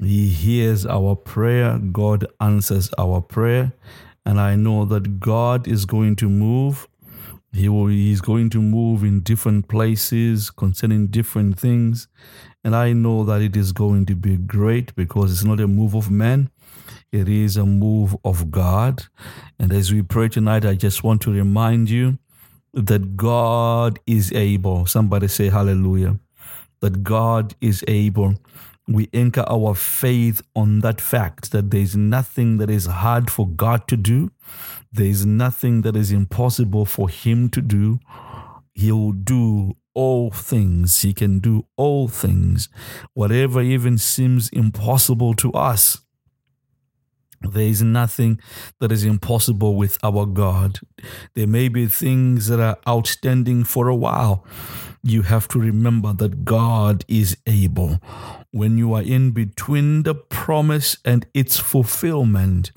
He hears our prayer, God answers our prayer, and I know that God is going to move. He will, he's going to move in different places concerning different things. And I know that it is going to be great because it's not a move of man, it is a move of God. And as we pray tonight, I just want to remind you that God is able. Somebody say hallelujah. That God is able. We anchor our faith on that fact that there is nothing that is hard for God to do. There is nothing that is impossible for Him to do. He will do all things. He can do all things. Whatever even seems impossible to us, there is nothing that is impossible with our God. There may be things that are outstanding for a while. You have to remember that God is able. When you are in between the promise and its fulfillment,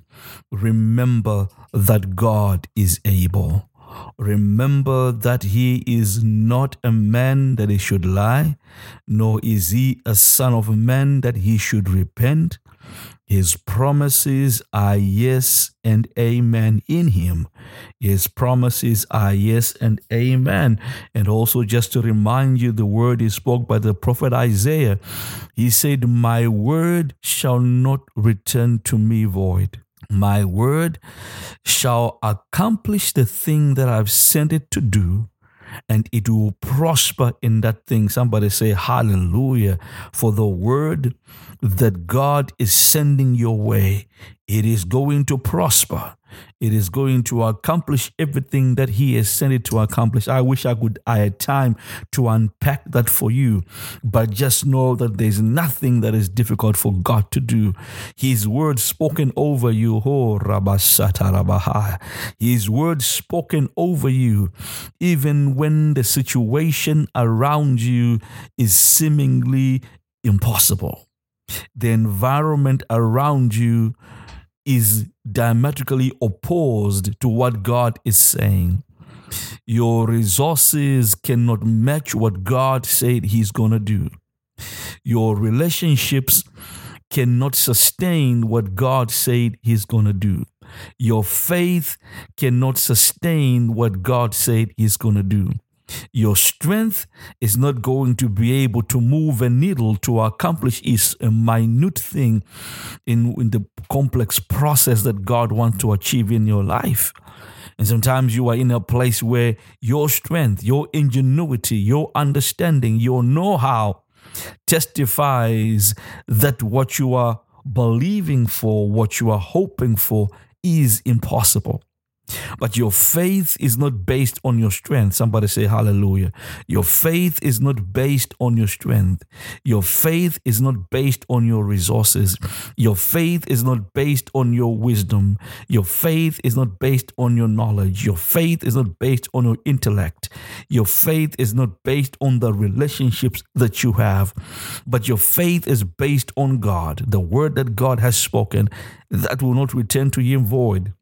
remember that God is able. Remember that he is not a man that he should lie, nor is he a son of man that he should repent. His promises are yes and amen in him. His promises are yes and amen. And also, just to remind you, the word is spoke by the prophet Isaiah. He said, My word shall not return to me void. My word shall accomplish the thing that I've sent it to do, and it will prosper in that thing. Somebody say, Hallelujah. For the word that God is sending your way, it is going to prosper. It is going to accomplish everything that He has sent it to accomplish. I wish I could I had time to unpack that for you, but just know that there's nothing that is difficult for God to do. His word spoken over you, oh His word spoken over you, even when the situation around you is seemingly impossible. The environment around you is diametrically opposed to what God is saying. Your resources cannot match what God said He's going to do. Your relationships cannot sustain what God said He's going to do. Your faith cannot sustain what God said He's going to do. Your strength is not going to be able to move a needle to accomplish is a minute thing in, in the complex process that God wants to achieve in your life. And sometimes you are in a place where your strength, your ingenuity, your understanding, your know how testifies that what you are believing for, what you are hoping for, is impossible. But your faith is not based on your strength. Somebody say hallelujah. Your faith is not based on your strength. Your faith is not based on your resources. Your faith is not based on your wisdom. Your faith is not based on your knowledge. Your faith is not based on your intellect. Your faith is not based on the relationships that you have. But your faith is based on God, the word that God has spoken that will not return to him void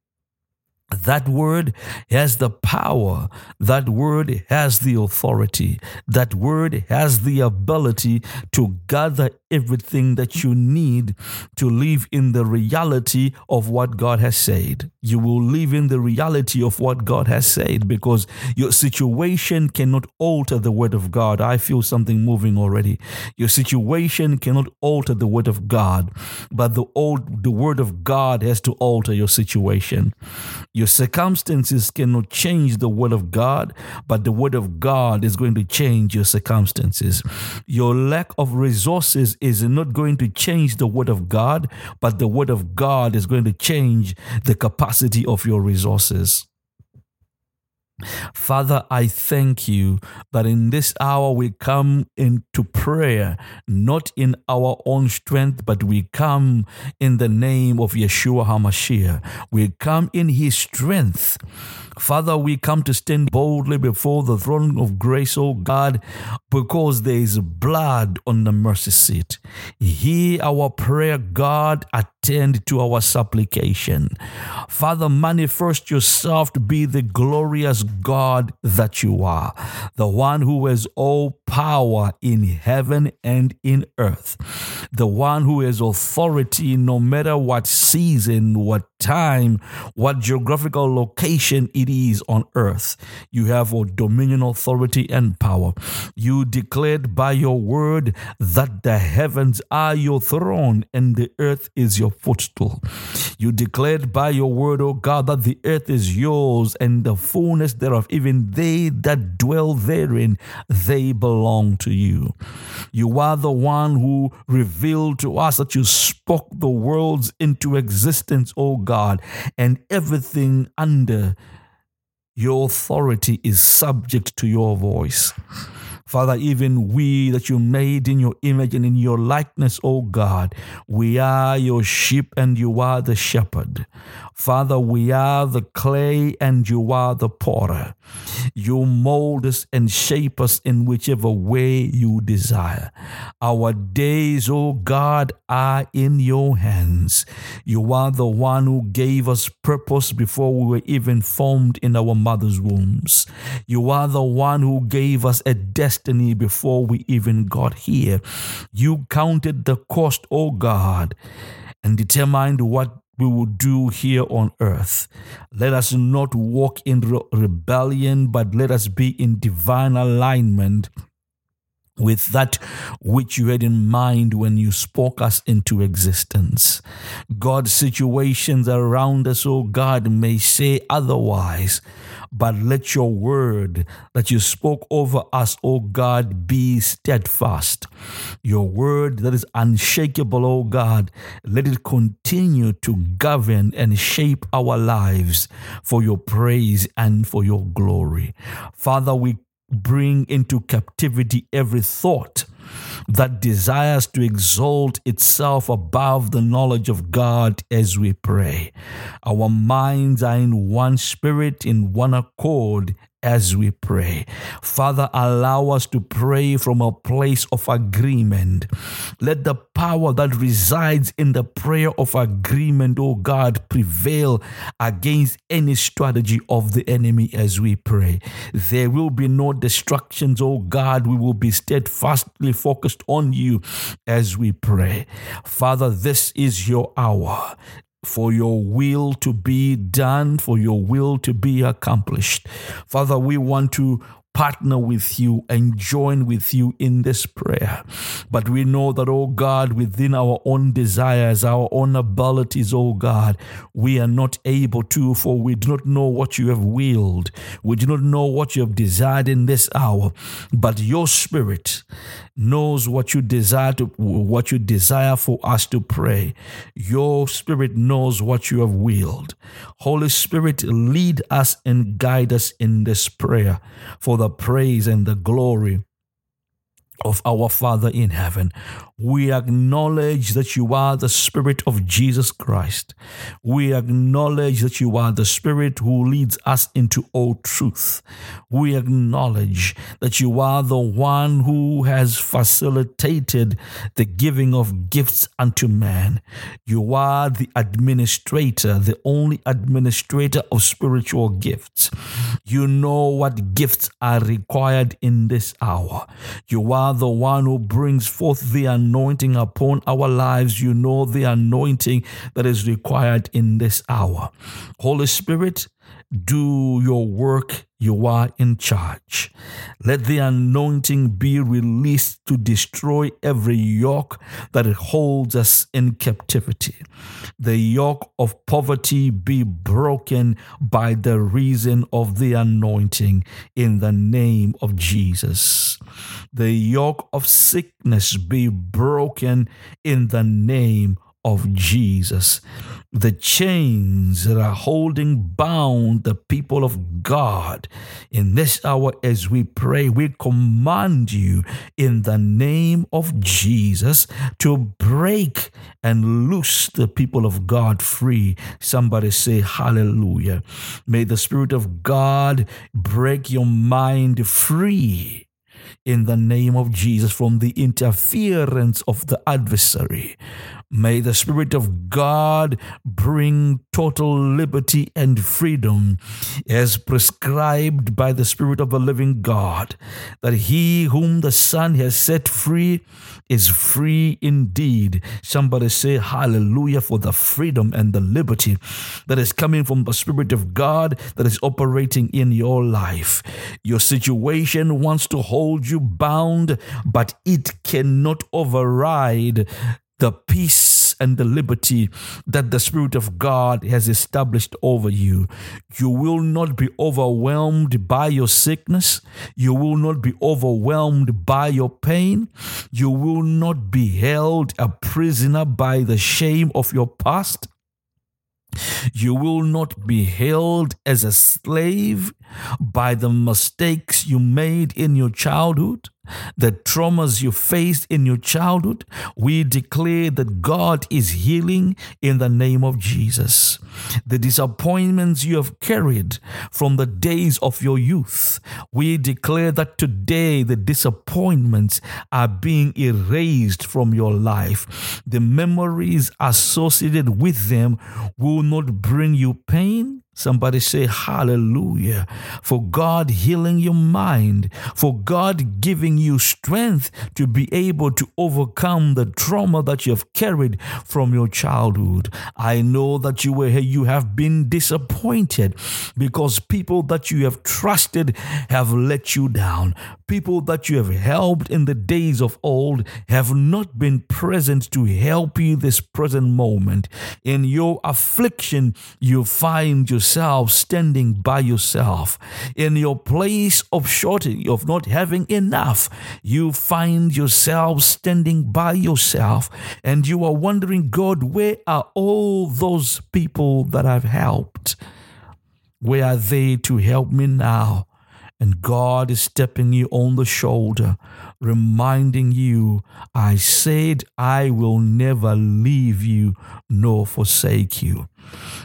that word has the power. That word has the authority. That word has the ability to gather everything that you need to live in the reality of what God has said. You will live in the reality of what God has said because your situation cannot alter the word of God. I feel something moving already. Your situation cannot alter the word of God, but the old the word of God has to alter your situation. Your circumstances cannot change the word of God, but the word of God is going to change your circumstances. Your lack of resources is not going to change the word of God, but the word of God is going to change the capacity of your resources. Father, I thank you that in this hour we come into prayer, not in our own strength, but we come in the name of Yeshua HaMashiach. We come in his strength. Father, we come to stand boldly before the throne of grace, O God, because there is blood on the mercy seat. Hear our prayer, God, attend to our supplication. Father, manifest yourself to be the glorious God that you are, the one who has all power in heaven and in earth. The one who has authority no matter what season, what time, what geographical location it is on earth. You have dominion, authority, and power. You declared by your word that the heavens are your throne and the earth is your footstool. You declared by your word, O God, that the earth is yours and the fullness thereof, even they that dwell therein, they belong to you. You are the one who revealed to us that you spoke the worlds into existence, O God, and everything under your authority is subject to your voice. Father, even we that you made in your image and in your likeness, O God, we are your sheep and you are the shepherd. Father, we are the clay and you are the potter. You mold us and shape us in whichever way you desire. Our days, O God, are in your hands. You are the one who gave us purpose before we were even formed in our mother's wombs. You are the one who gave us a destiny before we even got here. You counted the cost, O God, and determined what we will do here on earth. Let us not walk in re- rebellion, but let us be in divine alignment with that which you had in mind when you spoke us into existence. God's situations around us, oh God, may say otherwise, but let your word that you spoke over us, O God, be steadfast. Your word that is unshakable, O God, let it continue to govern and shape our lives for your praise and for your glory. Father, we bring into captivity every thought that desires to exalt itself above the knowledge of God as we pray. Our minds are in one spirit, in one accord, as we pray. Father, allow us to pray from a place of agreement. Let the power that resides in the prayer of agreement, O oh God, prevail against any strategy of the enemy as we pray. There will be no distractions, O oh God. We will be steadfastly focused on you as we pray. Father, this is your hour for your will to be done, for your will to be accomplished. Father, we want to partner with you and join with you in this prayer. But we know that, oh God, within our own desires, our own abilities, oh God, we are not able to, for we do not know what you have willed. We do not know what you have desired in this hour. But your spirit knows what you desire to what you desire for us to pray. Your spirit knows what you have willed. Holy Spirit, lead us and guide us in this prayer for the praise and the glory of our Father in heaven. We acknowledge that you are the Spirit of Jesus Christ. We acknowledge that you are the Spirit who leads us into all truth. We acknowledge that you are the one who has facilitated the giving of gifts unto man. You are the administrator, the only administrator of spiritual gifts. You know what gifts are required in this hour. You are the one who brings forth the anointing upon our lives. You know the anointing that is required in this hour. Holy Spirit, do your work. You are in charge. Let the anointing be released to destroy every yoke that holds us in captivity. The yoke of poverty be broken by the reason of the anointing in the name of Jesus. The yoke of sickness be broken in the name of Jesus. The chains that are holding bound the people of God in this hour as we pray, we command you in the name of Jesus to break and loose the people of God free. Somebody say hallelujah. May the Spirit of God break your mind free in the name of Jesus from the interference of the adversary. May the Spirit of God bring total liberty and freedom as prescribed by the Spirit of the living God, that he whom the Son has set free is free indeed. Somebody say hallelujah for the freedom and the liberty that is coming from the Spirit of God that is operating in your life. Your situation wants to hold you bound, but it cannot override the peace and the liberty that the Spirit of God has established over you. You will not be overwhelmed by your sickness. You will not be overwhelmed by your pain. You will not be held a prisoner by the shame of your past. You will not be held as a slave by the mistakes you made in your childhood the traumas you faced in your childhood, we declare that God is healing in the name of Jesus. The disappointments you have carried from the days of your youth, we declare that today the disappointments are being erased from your life. The memories associated with them will not bring you pain Somebody say hallelujah. For God healing your mind, for God giving you strength to be able to overcome the trauma that you have carried from your childhood. I know that you were you have been disappointed because people that you have trusted have let you down. People that you have helped in the days of old have not been present to help you this present moment. In your affliction, you find yourself yourself standing by yourself. In your place of shortage, of not having enough, you find yourself standing by yourself and you are wondering, God, where are all those people that I've helped? Where are they to help me now? And God is stepping you on the shoulder, reminding you, I said I will never leave you nor forsake you.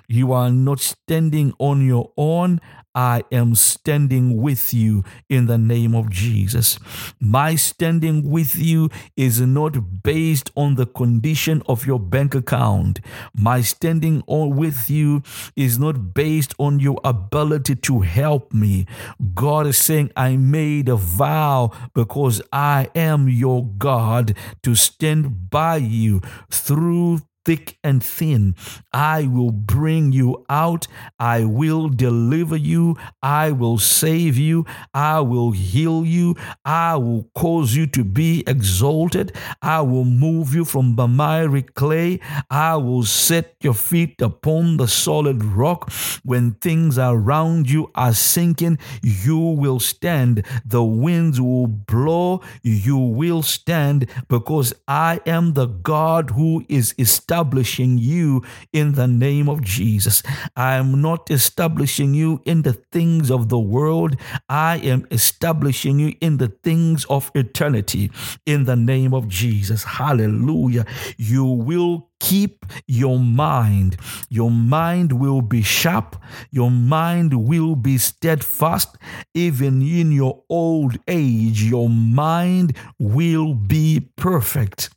You are not standing on your own. I am standing with you in the name of Jesus. My standing with you is not based on the condition of your bank account. My standing on with you is not based on your ability to help me. God is saying, I made a vow because I am your God to stand by you through thick and thin. I will bring you out. I will deliver you. I will save you. I will heal you. I will cause you to be exalted. I will move you from the miry clay. I will set your feet upon the solid rock. When things around you are sinking, you will stand. The winds will blow. You will stand because I am the God who is established establishing you in the name of Jesus. I am not establishing you in the things of the world. I am establishing you in the things of eternity in the name of Jesus. Hallelujah. You will keep your mind. Your mind will be sharp. Your mind will be steadfast. Even in your old age, your mind will be perfect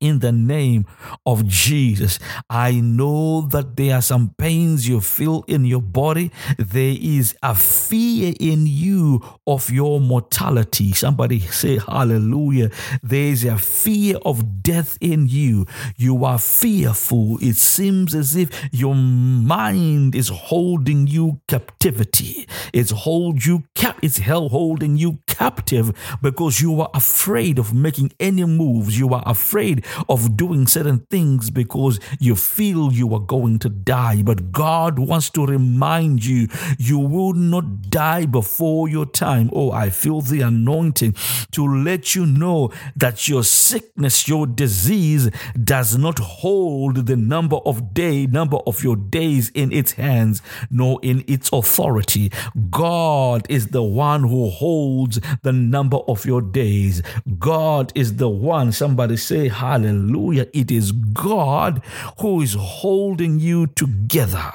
in the name of Jesus. I know that there are some pains you feel in your body. There is a fear in you of your mortality. Somebody say hallelujah. There is a fear of death in you. You are fearful. It seems as if your mind is holding you captivity. It's hold you cap it's hell holding you captive because you are afraid of making any moves. You are afraid of doing certain things because you feel you are going to die. But God wants to remind you, you will not die before your time. Oh, I feel the anointing to let you know that your sickness, your disease does not hold the number of day, number of your days in its hands, nor in its authority. God is the one who holds the number of your days. God is the one, somebody say hallelujah Hallelujah. It is God who is holding you together.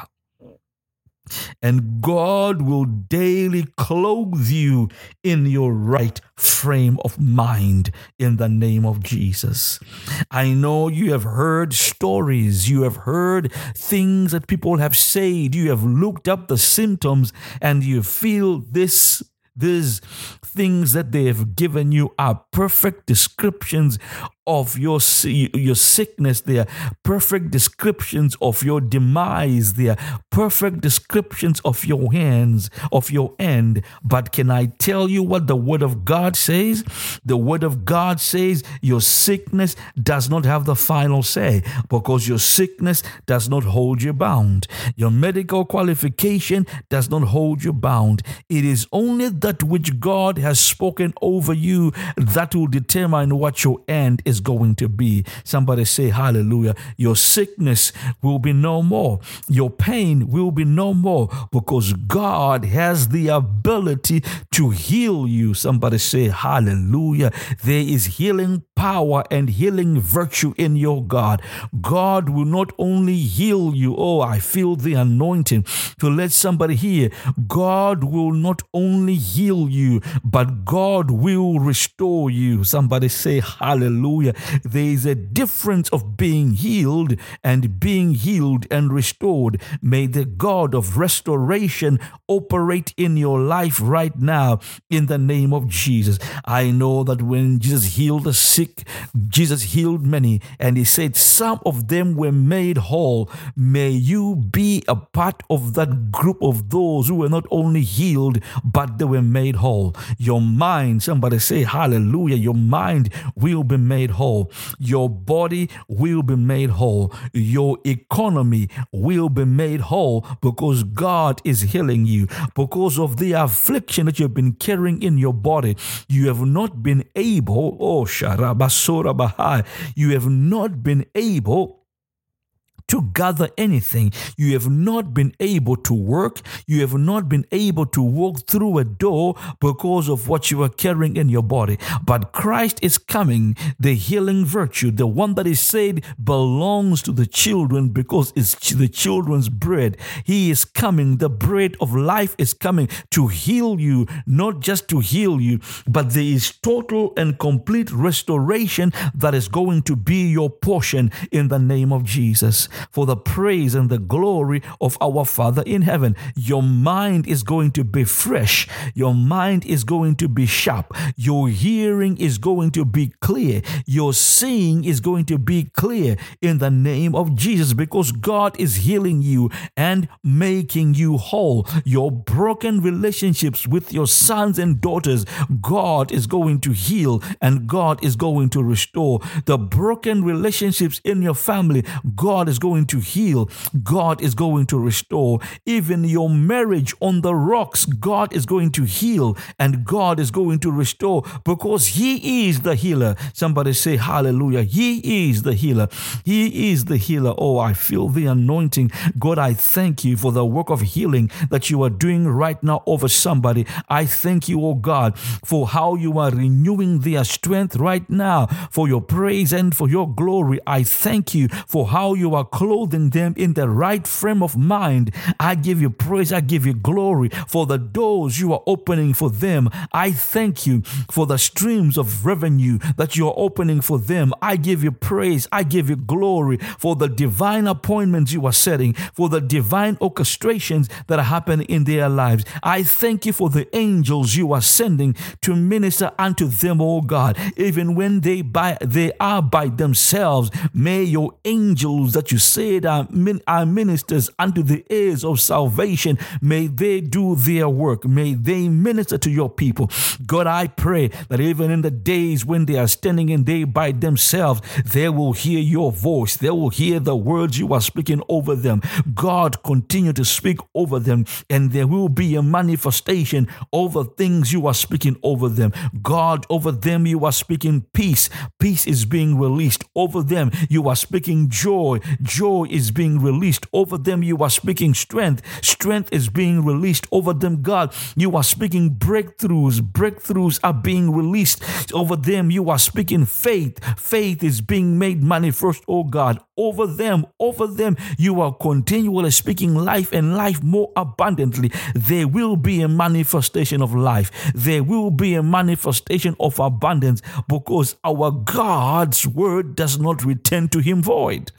and God will daily clothe you in your right frame of mind in the name of Jesus. I know you have heard stories, you have heard things that people have said, you have looked up the symptoms, and you feel this these things that they have given you are perfect descriptions of your your sickness they are perfect descriptions of your demise they are perfect descriptions of your hands of your end. But can i tell you what the word of god says? The word of god says your sickness does not have the final say because your sickness does not hold you bound. Your medical qualification does not hold you bound. It is only that which god has spoken over you that will determine what your end is is going to be. Somebody say, Hallelujah. Your sickness will be no more, your pain will be no more because God has the ability to heal you. Somebody say, Hallelujah. There is healing power and healing virtue in your God. God will not only heal you. Oh, I feel the anointing to let somebody hear. God will not only heal you, but God will restore you. Somebody say, Hallelujah. Hallelujah. There is a difference of being healed and being healed and restored. May the God of restoration operate in your life right now in the name of Jesus. I know that when Jesus healed the sick, Jesus healed many, and he said, Some of them were made whole. May you be a part of that group of those who were not only healed, but they were made whole. Your mind, somebody say, Hallelujah, your mind will be made whole. Your body will be made whole. Your economy will be made whole because God is healing you. Because of the affliction that you've been carrying in your body, you have not been able, oh, Sharabasura Bahai, you have not been able to gather anything. You have not been able to work. You have not been able to walk through a door because of what you are carrying in your body. But Christ is coming, the healing virtue, the one that is said belongs to the children because it's the children's bread. He is coming. The bread of life is coming to heal you, not just to heal you, but there is total and complete restoration that is going to be your portion in the name of Jesus for the praise and the glory of our Father in heaven. Your mind is going to be fresh. Your mind is going to be sharp. Your hearing is going to be clear. Your seeing is going to be clear in the name of Jesus because God is healing you and making you whole. Your broken relationships with your sons and daughters, God is going to heal and God is going to restore. The broken relationships in your family, God is going to heal. God is going to restore. Even your marriage on the rocks, God is going to heal and God is going to restore because He is the healer. Somebody say, Hallelujah. He is the healer. He is the healer. Oh, I feel the anointing. God, I thank you for the work of healing that you are doing right now over somebody. I thank you, oh God, for how you are renewing their strength right now for your praise and for your glory. I thank you for how you are clothing them in the right frame of mind. I give you praise, I give you glory for the doors you are opening for them. I thank you for the streams of revenue that you are opening for them. I give you praise, I give you glory for the divine appointments you are setting, for the divine orchestrations that are happening in their lives. I thank you for the angels you are sending to minister unto them, oh God, even when they by they are by themselves. May your angels that you said are, are ministers unto the heirs of salvation. May they do their work. May they minister to your people. God, I pray that even in the days when they are standing in day by themselves, they will hear your voice. They will hear the words you are speaking over them. God, continue to speak over them, and there will be a manifestation over things you are speaking over them. God, over them you are speaking peace. Peace is being released over them. You are speaking joy joy is being released over them. You are speaking strength. Strength is being released over them, God. You are speaking breakthroughs. Breakthroughs are being released over them. You are speaking faith. Faith is being made manifest, oh God, over them. Over them, you are continually speaking life and life more abundantly. There will be a manifestation of life. There will be a manifestation of abundance because our God's word does not return to him void.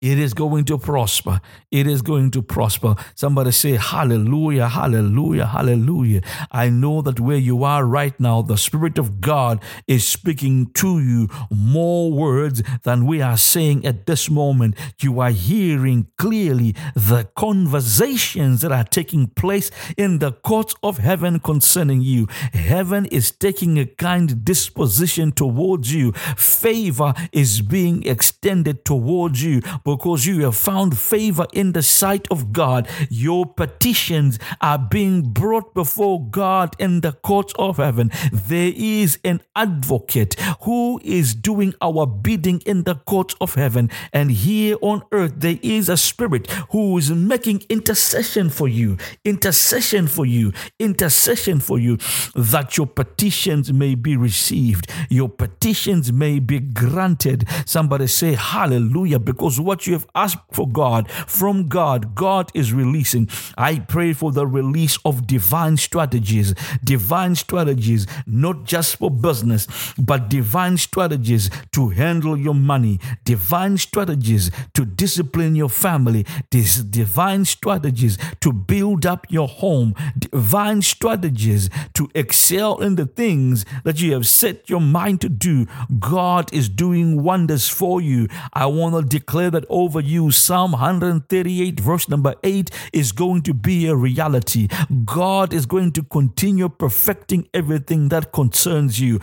It is going to prosper. It is going to prosper. Somebody say, Hallelujah, Hallelujah, Hallelujah. I know that where you are right now, the Spirit of God is speaking to you more words than we are saying at this moment. You are hearing clearly the conversations that are taking place in the courts of heaven concerning you. Heaven is taking a kind disposition towards you, favor is being extended towards you because you have found favor in the sight of God. Your petitions are being brought before God in the courts of heaven. There is an advocate who is doing our bidding in the courts of heaven. And here on earth, there is a spirit who is making intercession for you, intercession for you, intercession for you, that your petitions may be received, your petitions may be granted. Somebody say, Hallelujah, because what you have asked for God, from God, God is releasing. I pray for the release of divine strategies, divine strategies, not just for business, but divine strategies to handle your money, divine strategies to discipline your family, these divine strategies to build up your home, divine strategies to excel in the things that you have set your mind to do. God is doing wonders for you. I want to declare that over you. Psalm 138, verse number 8, is going to be a reality. God is going to continue perfecting everything that concerns you.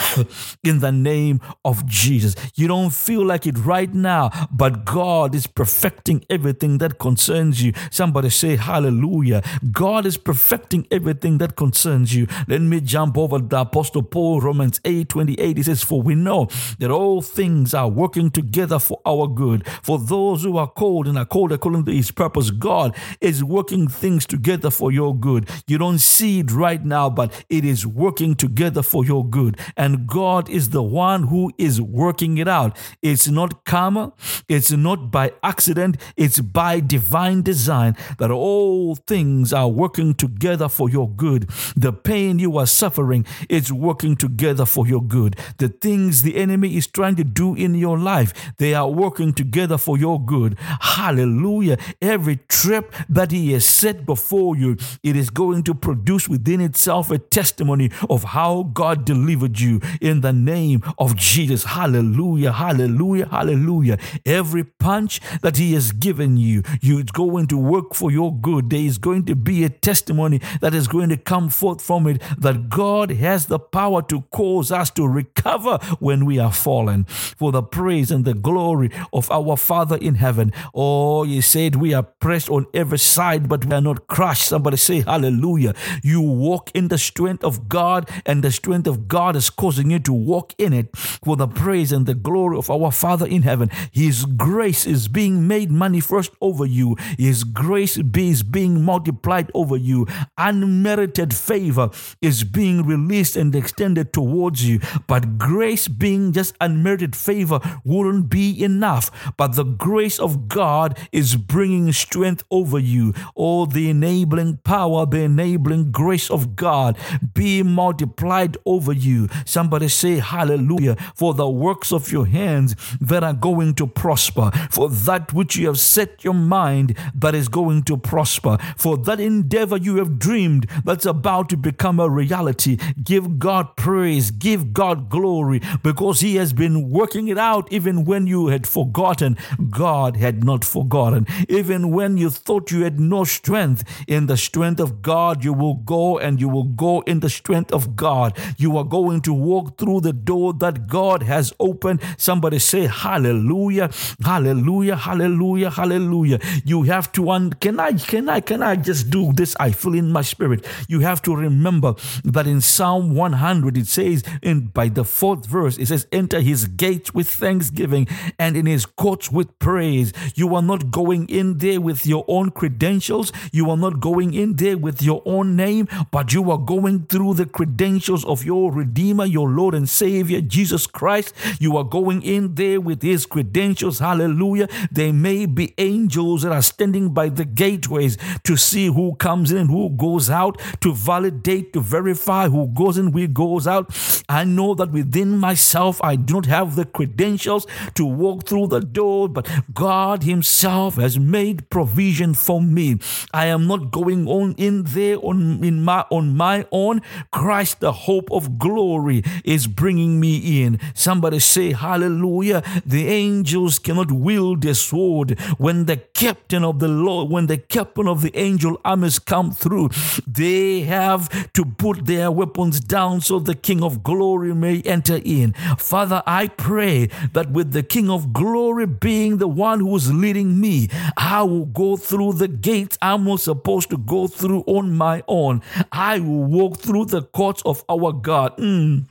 in the name of Jesus. You don't feel like it right now, but God is perfecting everything that concerns you. Somebody say hallelujah. God is perfecting everything that concerns you. Let me jump over the Apostle Paul, Romans 8 28. He says, For we know that all things are working together for our good. For those who are called and are called according to his purpose, God is working things together for your good. You don't see it right now, but it is working together for your good God is the one who is working it out. It's not karma, it's not by accident, it's by divine design that all things are working together for your good. The pain you are suffering is working together for your good. The things the enemy is trying to do in your life, they are working together for your good. Hallelujah. Every trip that he has set before you, it is going to produce within itself a testimony of how God delivered you you in the name of Jesus. Hallelujah, hallelujah, hallelujah. Every punch that He has given you, you going to work for your good. There is going to be a testimony that is going to come forth from it that God has the power to cause us to recover when we are fallen. For the praise and the glory of our Father in heaven. Oh, you said we are pressed on every side, but we are not crushed. Somebody say hallelujah. You walk in the strength of God, and the strength of God is causing you to walk in it for the praise and the glory of our Father in heaven. His grace is being made manifest over you, His grace is being multiplied over you. Unmerited favor is being released and extended towards you. But grace being just unmerited favor wouldn't be enough. But the grace of God is bringing strength over you. Oh, the enabling power, the enabling grace of God be multiplied over you. Somebody say hallelujah for the works of your hands that are going to prosper, for that which you have set your mind that is going to prosper, for that endeavor you have dreamed that's about to become a reality. Give God praise, give God glory, because He has been working it out even when you had forgotten. God had not forgotten. Even when you thought you had no strength, in the strength of God, you will go and you will go in the strength of God. You are going to walk through the door that God has opened. Somebody say hallelujah, hallelujah, hallelujah, hallelujah. You have to un- can I can I can I just do this? I feel in my spirit. You have to remember that in Psalm 100 it says in by the fourth verse it says enter his gates with thanksgiving and in his courts with praise. You are not going in there with your own credentials. You are not going in there with your own name, but you are going through the credentials of your Redeemer, your Lord and Savior, Jesus Christ. You are going in there with his credentials. Hallelujah. There may be angels that are standing by the gateways to see who comes in and who goes out, to validate, to verify who goes in, who goes out. I know that within myself, I do not have the credentials to walk through the door, but God Himself has made provision for me. I am not going on in there on in my on my own. Christ, the hope of glory, is bringing me in. Somebody say hallelujah. The angels cannot wield a sword when the captain of the Lord, when the captain of the angel armies come through, they have to put their weapons down so the King of glory may enter in. Father, I pray that with the King of glory being the one who is leading me, I will go through the gates I'm not supposed to go through on my own. I will walk through the courts of our God. Mm.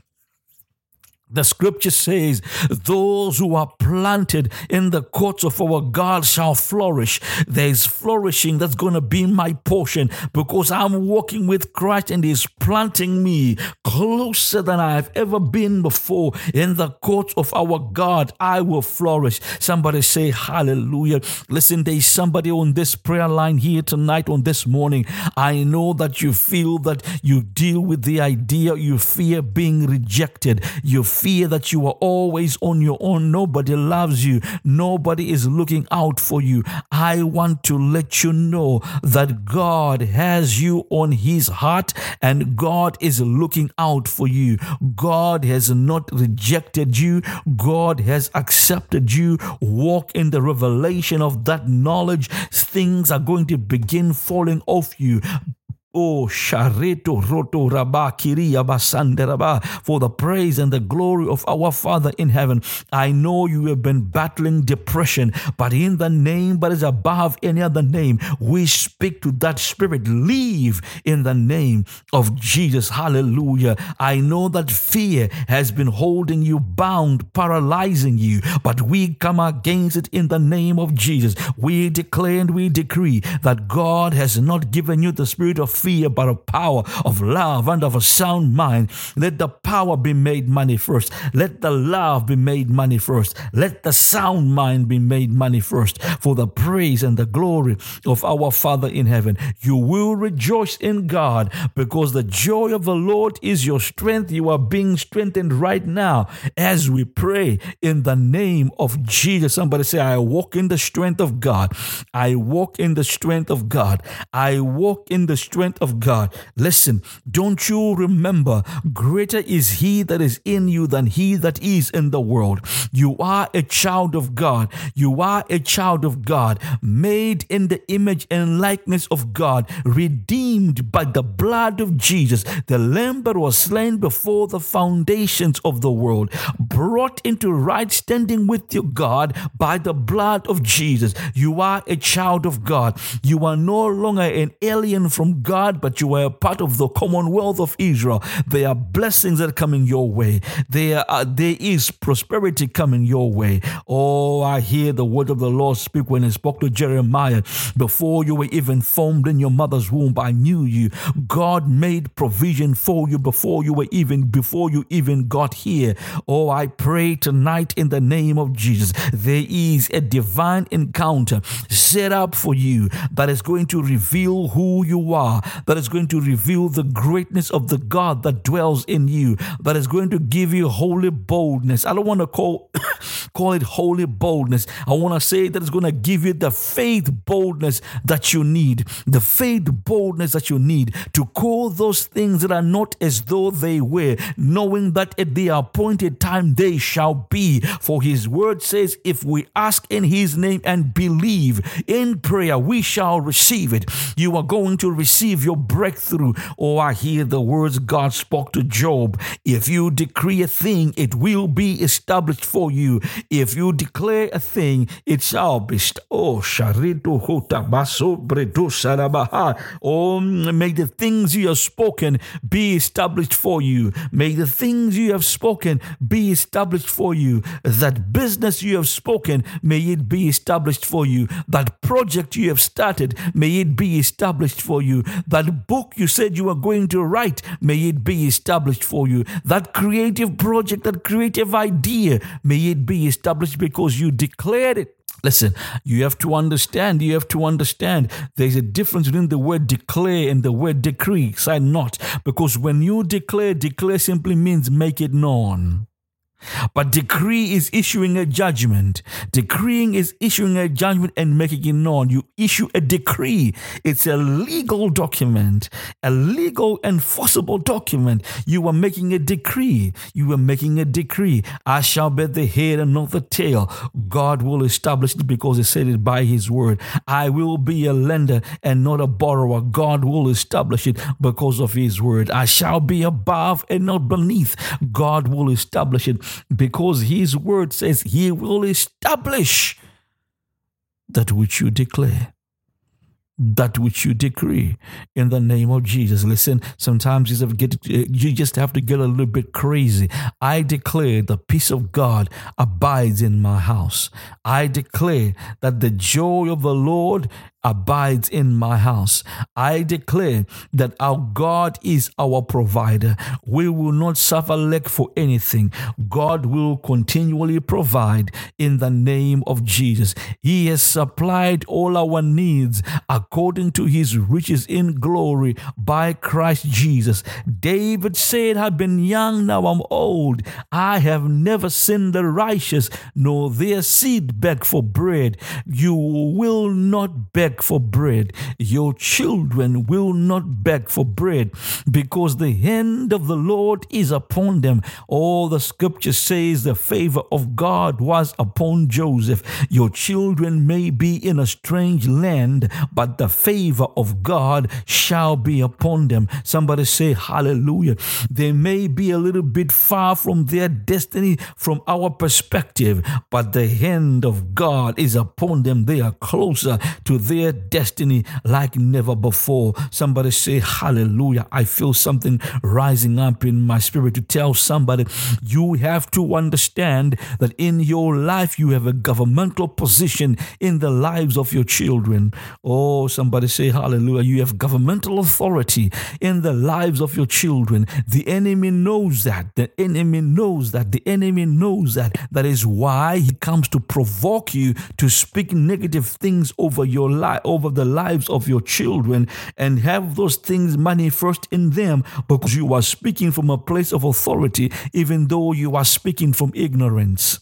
The scripture says, Those who are planted in the courts of our God shall flourish. There's flourishing that's going to be my portion because I'm walking with Christ and He's planting me closer than I've ever been before. In the courts of our God, I will flourish. Somebody say, Hallelujah. Listen, there's somebody on this prayer line here tonight, on this morning. I know that you feel that you deal with the idea, you fear being rejected. You fear that you are always on your own. Nobody loves you. Nobody is looking out for you. I want to let you know that God has you on his heart and God is looking out for you. God has not rejected you. God has accepted you. Walk in the revelation of that knowledge. Things are going to begin falling off you. Oh, Shareto Roto Rabba Kiria Basande Rabba, for the praise and the glory of our Father in heaven. I know you have been battling depression, but in the name that is above any other name, we speak to that spirit. Leave in the name of Jesus. Hallelujah. I know that fear has been holding you bound, paralyzing you, but we come against it in the name of Jesus. We declare and we decree that God has not given you the spirit of fear, but of power, of love, and of a sound mind. Let the power be made manifest. Let the love be made manifest. Let the sound mind be made manifest for the praise and the glory of our Father in heaven. You will rejoice in God because the joy of the Lord is your strength. You are being strengthened right now as we pray in the name of Jesus. Somebody say, I walk in the strength of God. I walk in the strength of God. I walk in the strength strength of God. Listen, don't you remember, greater is He that is in you than He that is in the world. You are a child of God. You are a child of God, made in the image and likeness of God, redeemed by the blood of Jesus, the Lamb that was slain before the foundations of the world, brought into right standing with your God by the blood of Jesus. You are a child of God. You are no longer an alien from God God, but you are a part of the commonwealth of Israel. There are blessings that are coming your way. There, are, there is prosperity coming your way. Oh, I hear the word of the Lord speak when He spoke to Jeremiah. Before you were even formed in your mother's womb, I knew you. God made provision for you before you were even before you even got here. Oh, I pray tonight in the name of Jesus. There is a divine encounter set up for you that is going to reveal who you are, that is going to reveal the greatness of the God that dwells in you, that is going to give you holy boldness. I don't want to call call it holy boldness. I want to say that it's going to give you the faith boldness that you need, the faith boldness that you need to call those things that are not as though they were, knowing that at the appointed time they shall be. For his word says, if we ask in his name and believe in prayer, we shall receive it. You are going to receive receive your breakthrough. Oh, I hear the words God spoke to Job. If you decree a thing, it will be established for you. If you declare a thing, it shall be. Oh, Sharito Hotabaso Bredo Sarabaha. Oh, may the things you have spoken be established for you. May the things you have spoken be established for you. That business you have spoken, may it be established for you. That project you have started, may it be established for you. That book you said you were going to write, may it be established for you. That creative project, that creative idea, may it be established because you declared it. Listen, you have to understand, you have to understand there's a difference between the word declare and the word decree. Say not. Because when you declare, declare simply means make it known. But decree is issuing a judgment. Decreeing is issuing a judgment and making it known. You issue a decree. It's a legal document, a legal enforceable document. You are making a decree. You are making a decree. I shall be the head and not the tail. God will establish it because He said it by His word. I will be a lender and not a borrower. God will establish it because of His word. I shall be above and not beneath. God will establish it because his word says he will establish that which you declare that which you decree in the name of Jesus. Listen, sometimes you, get, uh, you just have to get a little bit crazy. I declare the peace of God abides in my house. I declare that the joy of the Lord abides in my house. I declare that our God is our provider. We will not suffer lack for anything. God will continually provide in the name of Jesus. He has supplied all our needs according to his riches in glory by Christ Jesus. David said, I've been young, now I'm old. I have never seen the righteous, nor their seed beg for bread. You will not beg beg for bread. Your children will not beg for bread because the hand of the Lord is upon them. All the scripture says the favor of God was upon Joseph. Your children may be in a strange land, but the favor of God shall be upon them. Somebody say hallelujah. They may be a little bit far from their destiny from our perspective, but the hand of God is upon them. They are closer to their destiny like never before. Somebody say, Hallelujah. I feel something rising up in my spirit to tell somebody you have to understand that in your life you have a governmental position in the lives of your children. Oh, somebody say, Hallelujah. You have governmental authority in the lives of your children. The enemy knows that. The enemy knows that. The enemy knows that. That is why he comes to provoke you to speak negative things over your life over the lives of your children and have those things manifest in them because you are speaking from a place of authority, even though you are speaking from ignorance.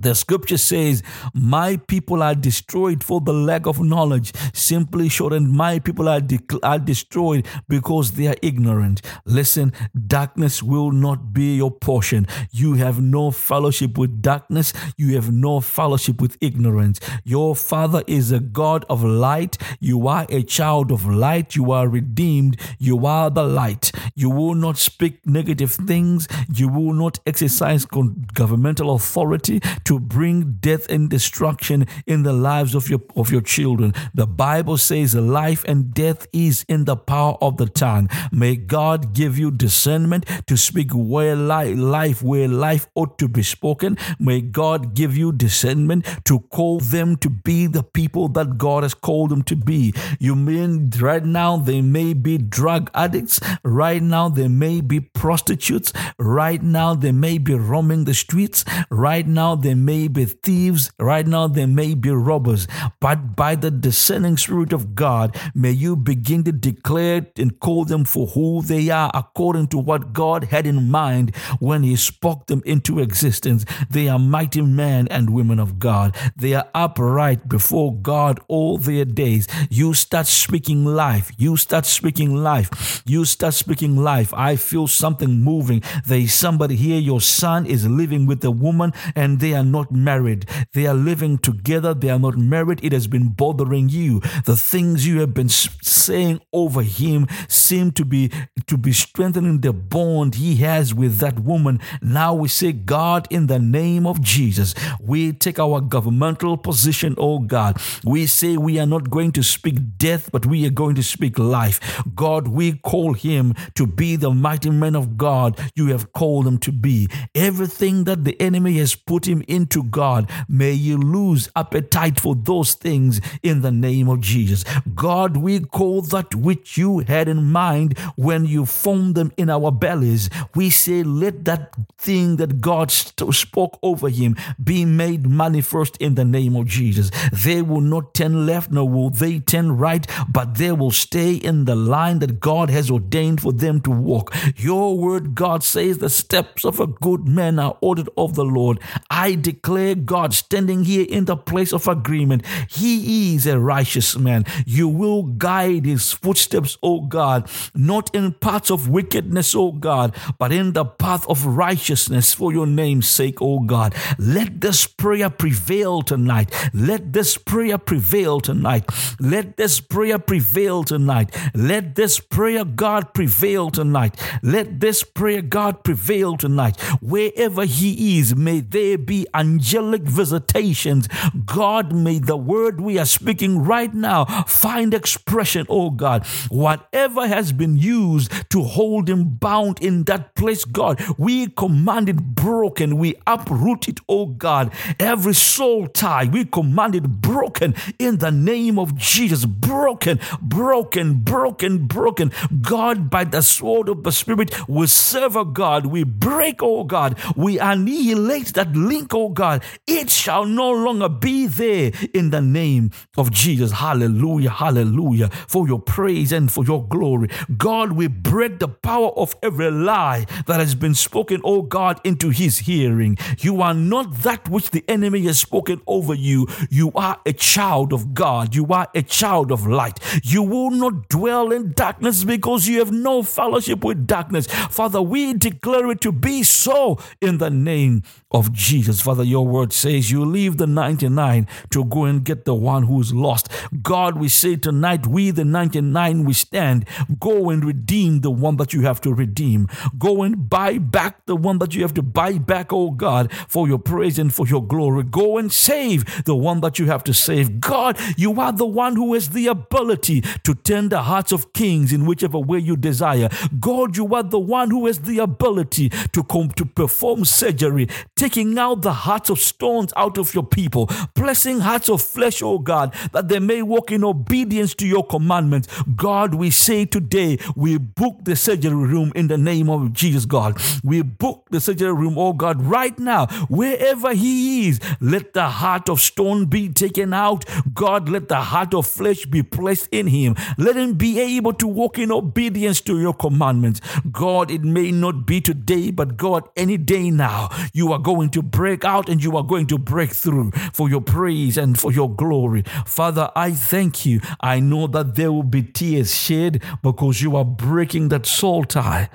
The scripture says, My people are destroyed for the lack of knowledge. Simply shortened, my people are, de- are destroyed because they are ignorant. Listen, darkness will not be your portion. You have no fellowship with darkness. You have no fellowship with ignorance. Your Father is a God of light. You are a child of light. You are redeemed. You are the light. You will not speak negative things. You will not exercise governmental authority to bring death and destruction in the lives of your of your children. The Bible says life and death is in the power of the tongue. May God give you discernment to speak where life where life ought to be spoken. May God give you discernment to call them to be the people that God has called them to be. You mean right now they may be drug addicts, right now they may be prostitutes, right now they may be roaming the streets, right now they may be thieves, right now they may be robbers, but by the discerning Spirit of God, may you begin to declare and call them for who they are according to what God had in mind when He spoke them into existence. They are mighty men and women of God. They are upright before God all their days. You start speaking life. You start speaking life. You start speaking life. I feel something moving. There is somebody here. Your son is living with a woman and they are not married. They are living together. They are not married. It has been bothering you. The things you have been saying over him seem to be to be strengthening the bond he has with that woman. Now we say, God, in the name of Jesus, we take our governmental position, oh God. We say we are not going to speak death, but we are going to speak life. God, we call him to be the mighty man of God you have called him to be. Everything that the enemy has put him into, God, may you lose appetite for those things in the name of Jesus. God, we call that which you had in mind when you formed them in our bellies. We say, let that thing that God st- spoke over him be made manifest in the name of Jesus. They will not turn left, nor will they turn right, but they will stay in the line that God has ordained for them to walk. Your word, God, says the steps of a good man are ordered of the Lord. I declare God standing here in the place of agreement. He is a righteous man. You will guide his footsteps, O God, not in paths of wickedness, O God, but in the path of righteousness for your name's sake, O God. Let this prayer prevail tonight. Let this prayer prevail tonight. Let this prayer prevail tonight. Let this prayer, God, prevail tonight. Let this prayer, God, prevail tonight. Wherever He is, may there be angelic visitations. God, may the word we are speaking right now find expression, oh God. Whatever has been used to hold Him bound in that place, God, we command it broken. We uproot it, oh God. Every soul tie, we command it broken in the name of Jesus. Broken, broken, broken, broken. God, by the sword of the Spirit, will serve a God. We break, oh God. We annihilate that link, oh God. It shall no longer be there in the name of Jesus. Hallelujah, hallelujah. For your praise and for your glory. God, we break the power of every lie that has been spoken, oh God, into his hearing. You are not that which the enemy has spoken over you. You are a child of God. You are a child of light. You will not dwell in darkness because you have no fellowship with darkness. Father, we declare it to be so in the name of Jesus. Father, your word says you leave the 99 to go and get the one who's lost. God, we say tonight, we the 99 we stand. Go and redeem the one that you have to redeem. Go and buy back the one that you have to buy back, oh God, for your praise and for your glory. Go and save the one that you have to save. God, you are the one who has the ability to turn the hearts of kings in whichever way you desire. God, you are the one who has the ability to come to perform surgery taking out the hearts of stones out of your people, blessing hearts of flesh, O God, that they may walk in obedience to your commandments. God, we say today, we book the surgery room in the name of Jesus, God. We book the surgery room, oh God, right now, wherever He is. Let the heart of stone be taken out. God, let the heart of flesh be placed in Him. Let Him be able to walk in obedience to your commandments. God, it may not be today, but God, any day now, you are going to break out and you are going to break through for your praise and for your glory. Father, I thank you. I know that there will be tears shed because you are breaking that soul tie.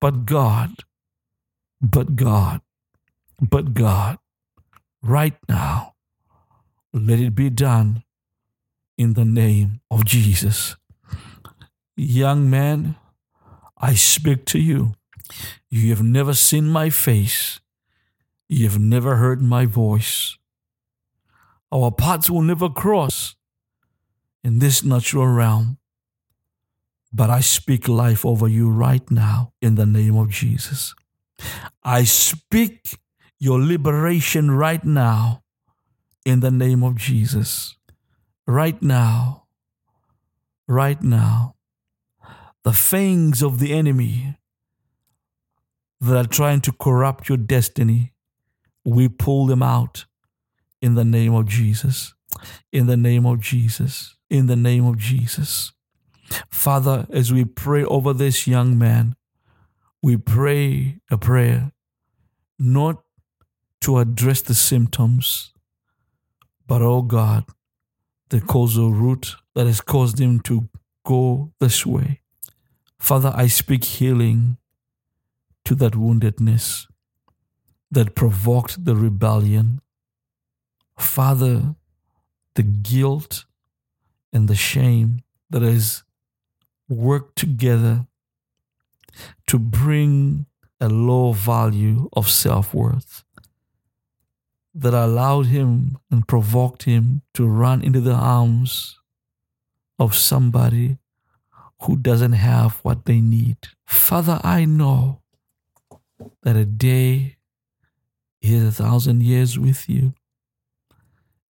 But God, but God, but God, right now, let it be done in the name of Jesus. Young man, I speak to you. You have never seen my face. You've never heard my voice. Our paths will never cross in this natural realm. But I speak life over you right now in the name of Jesus. I speak your liberation right now in the name of Jesus. Right now, right now, the fangs of the enemy that are trying to corrupt your destiny we pull them out in the name of Jesus. In the name of Jesus. In the name of Jesus. Father, as we pray over this young man, we pray a prayer not to address the symptoms, but, oh God, the causal root that has caused him to go this way. Father, I speak healing to that woundedness that provoked the rebellion. Father, the guilt and the shame that has worked together to bring a low value of self worth that allowed him and provoked him to run into the arms of somebody who doesn't have what they need. Father, I know that a day is a thousand years with you,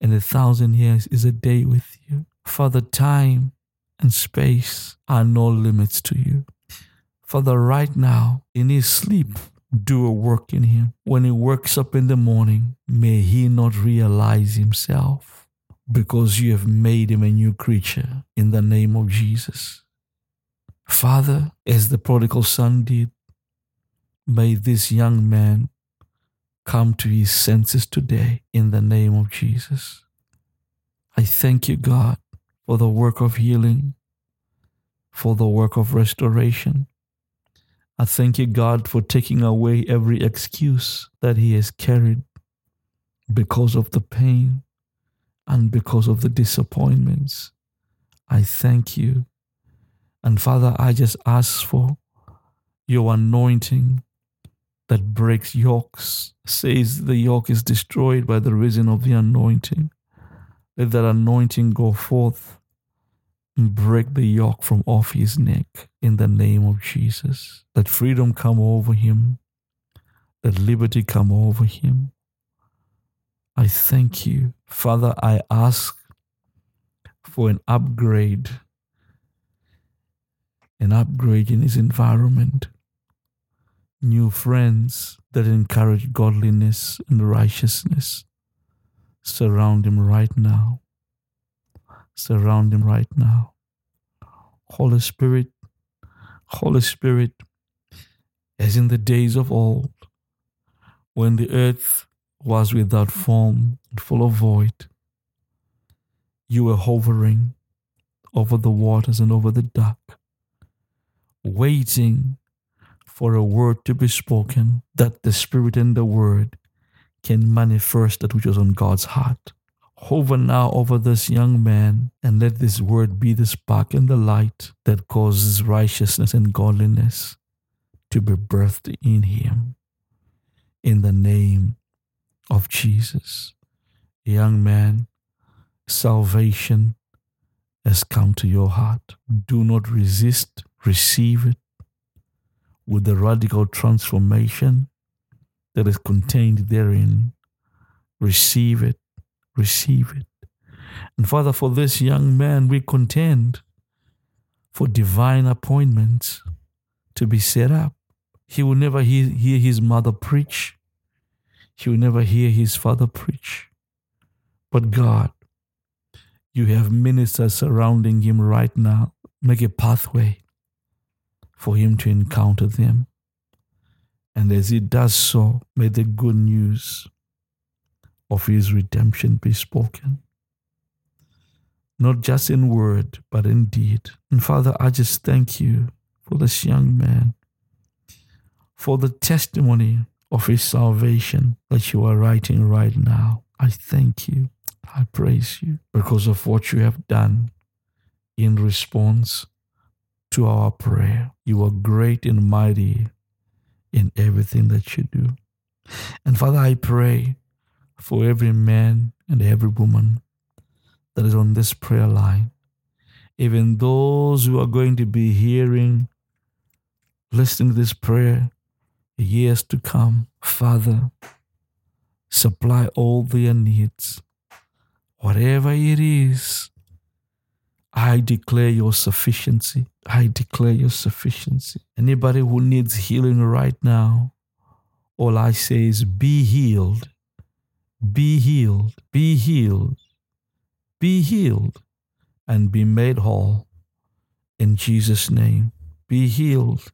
and a thousand years is a day with you. Father, time and space are no limits to you. Father, right now, in his sleep, do a work in him. When he wakes up in the morning, may he not realize himself because you have made him a new creature in the name of Jesus. Father, as the prodigal son did, may this young man come to his senses today in the name of Jesus. I thank you, God, for the work of healing, for the work of restoration, I thank you, God, for taking away every excuse that he has carried because of the pain and because of the disappointments. I thank you. And Father, I just ask for your anointing that breaks yokes, says the yoke is destroyed by the reason of the anointing. Let that anointing go forth and break the yoke from off his neck in the name of Jesus. Let freedom come over him. Let liberty come over him. I thank you. Father, I ask for an upgrade, an upgrade in his environment. New friends that encourage godliness and righteousness. Surround him right now surround him right now. Holy Spirit, Holy Spirit, as in the days of old, when the earth was without form and full of void, you were hovering over the waters and over the dark, waiting for a word to be spoken that the Spirit and the Word can manifest that which was on God's heart. Hover now over this young man and let this word be the spark and the light that causes righteousness and godliness to be birthed in him. In the name of Jesus. Young man, salvation has come to your heart. Do not resist, receive it with the radical transformation that is contained therein. Receive it receive it. And Father, for this young man, we contend for divine appointments to be set up. He will never hear, hear his mother preach, he will never hear his father preach. But God, you have ministers surrounding him right now. Make a pathway for him to encounter them. And as he does so, may the good news of his redemption be spoken. Not just in word, but in deed. And Father, I just thank you for this young man, for the testimony of his salvation that you are writing right now. I thank you. I praise you because of what you have done in response to our prayer. You are great and mighty in everything that you do. And Father, I pray for every man and every woman that is on this prayer line, even those who are going to be hearing, listening to this prayer years to come. Father, supply all their needs. Whatever it is, I declare your sufficiency. I declare your sufficiency. Anybody who needs healing right now, all I say is be healed be healed, be healed, be healed, and be made whole. In Jesus' name, be healed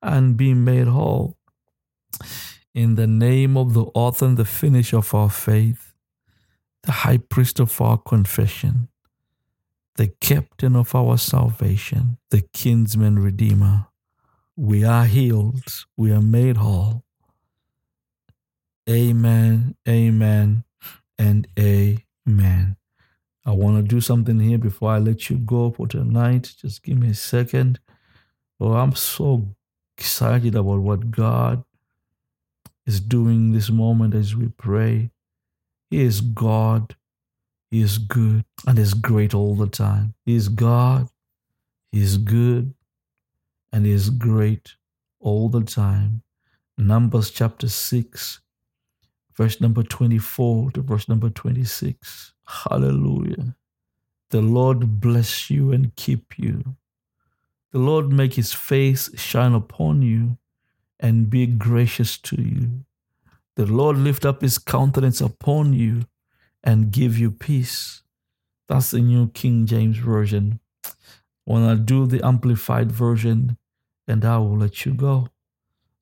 and be made whole. In the name of the author and the finisher of our faith, the high priest of our confession, the captain of our salvation, the kinsman redeemer, we are healed, we are made whole Amen, amen, and amen. I want to do something here before I let you go for tonight. Just give me a second. Oh, I'm so excited about what God is doing this moment as we pray. He is God. He is good and is great all the time. He is God. He is good and He is great all the time. Numbers chapter 6, verse number 24 to verse number 26. Hallelujah. The Lord bless you and keep you. The Lord make his face shine upon you and be gracious to you. The Lord lift up his countenance upon you and give you peace. That's the New King James Version. When I do the Amplified Version, and I will let you go.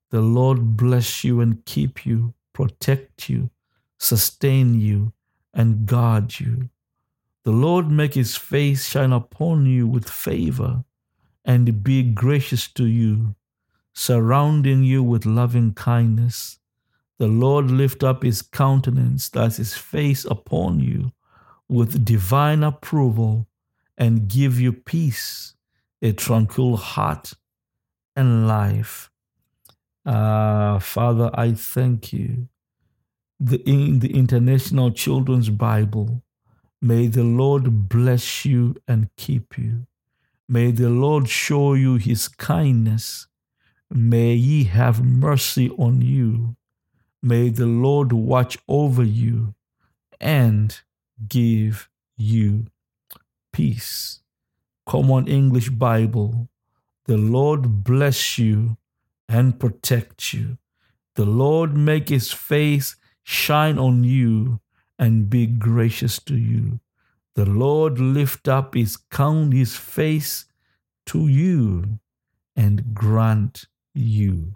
The Lord bless you and keep you, protect you, sustain you, and guard you. The Lord make his face shine upon you with favor and be gracious to you, surrounding you with loving kindness. The Lord lift up his countenance, that's his face upon you, with divine approval and give you peace, a tranquil heart, and life. Uh, Father, I thank you. The, in the International Children's Bible, may the Lord bless you and keep you. May the Lord show you his kindness. May he have mercy on you. May the Lord watch over you and give you peace. Common English Bible. The Lord bless you and protect you. The Lord make his face shine on you and be gracious to you. The Lord lift up his count his face to you and grant you.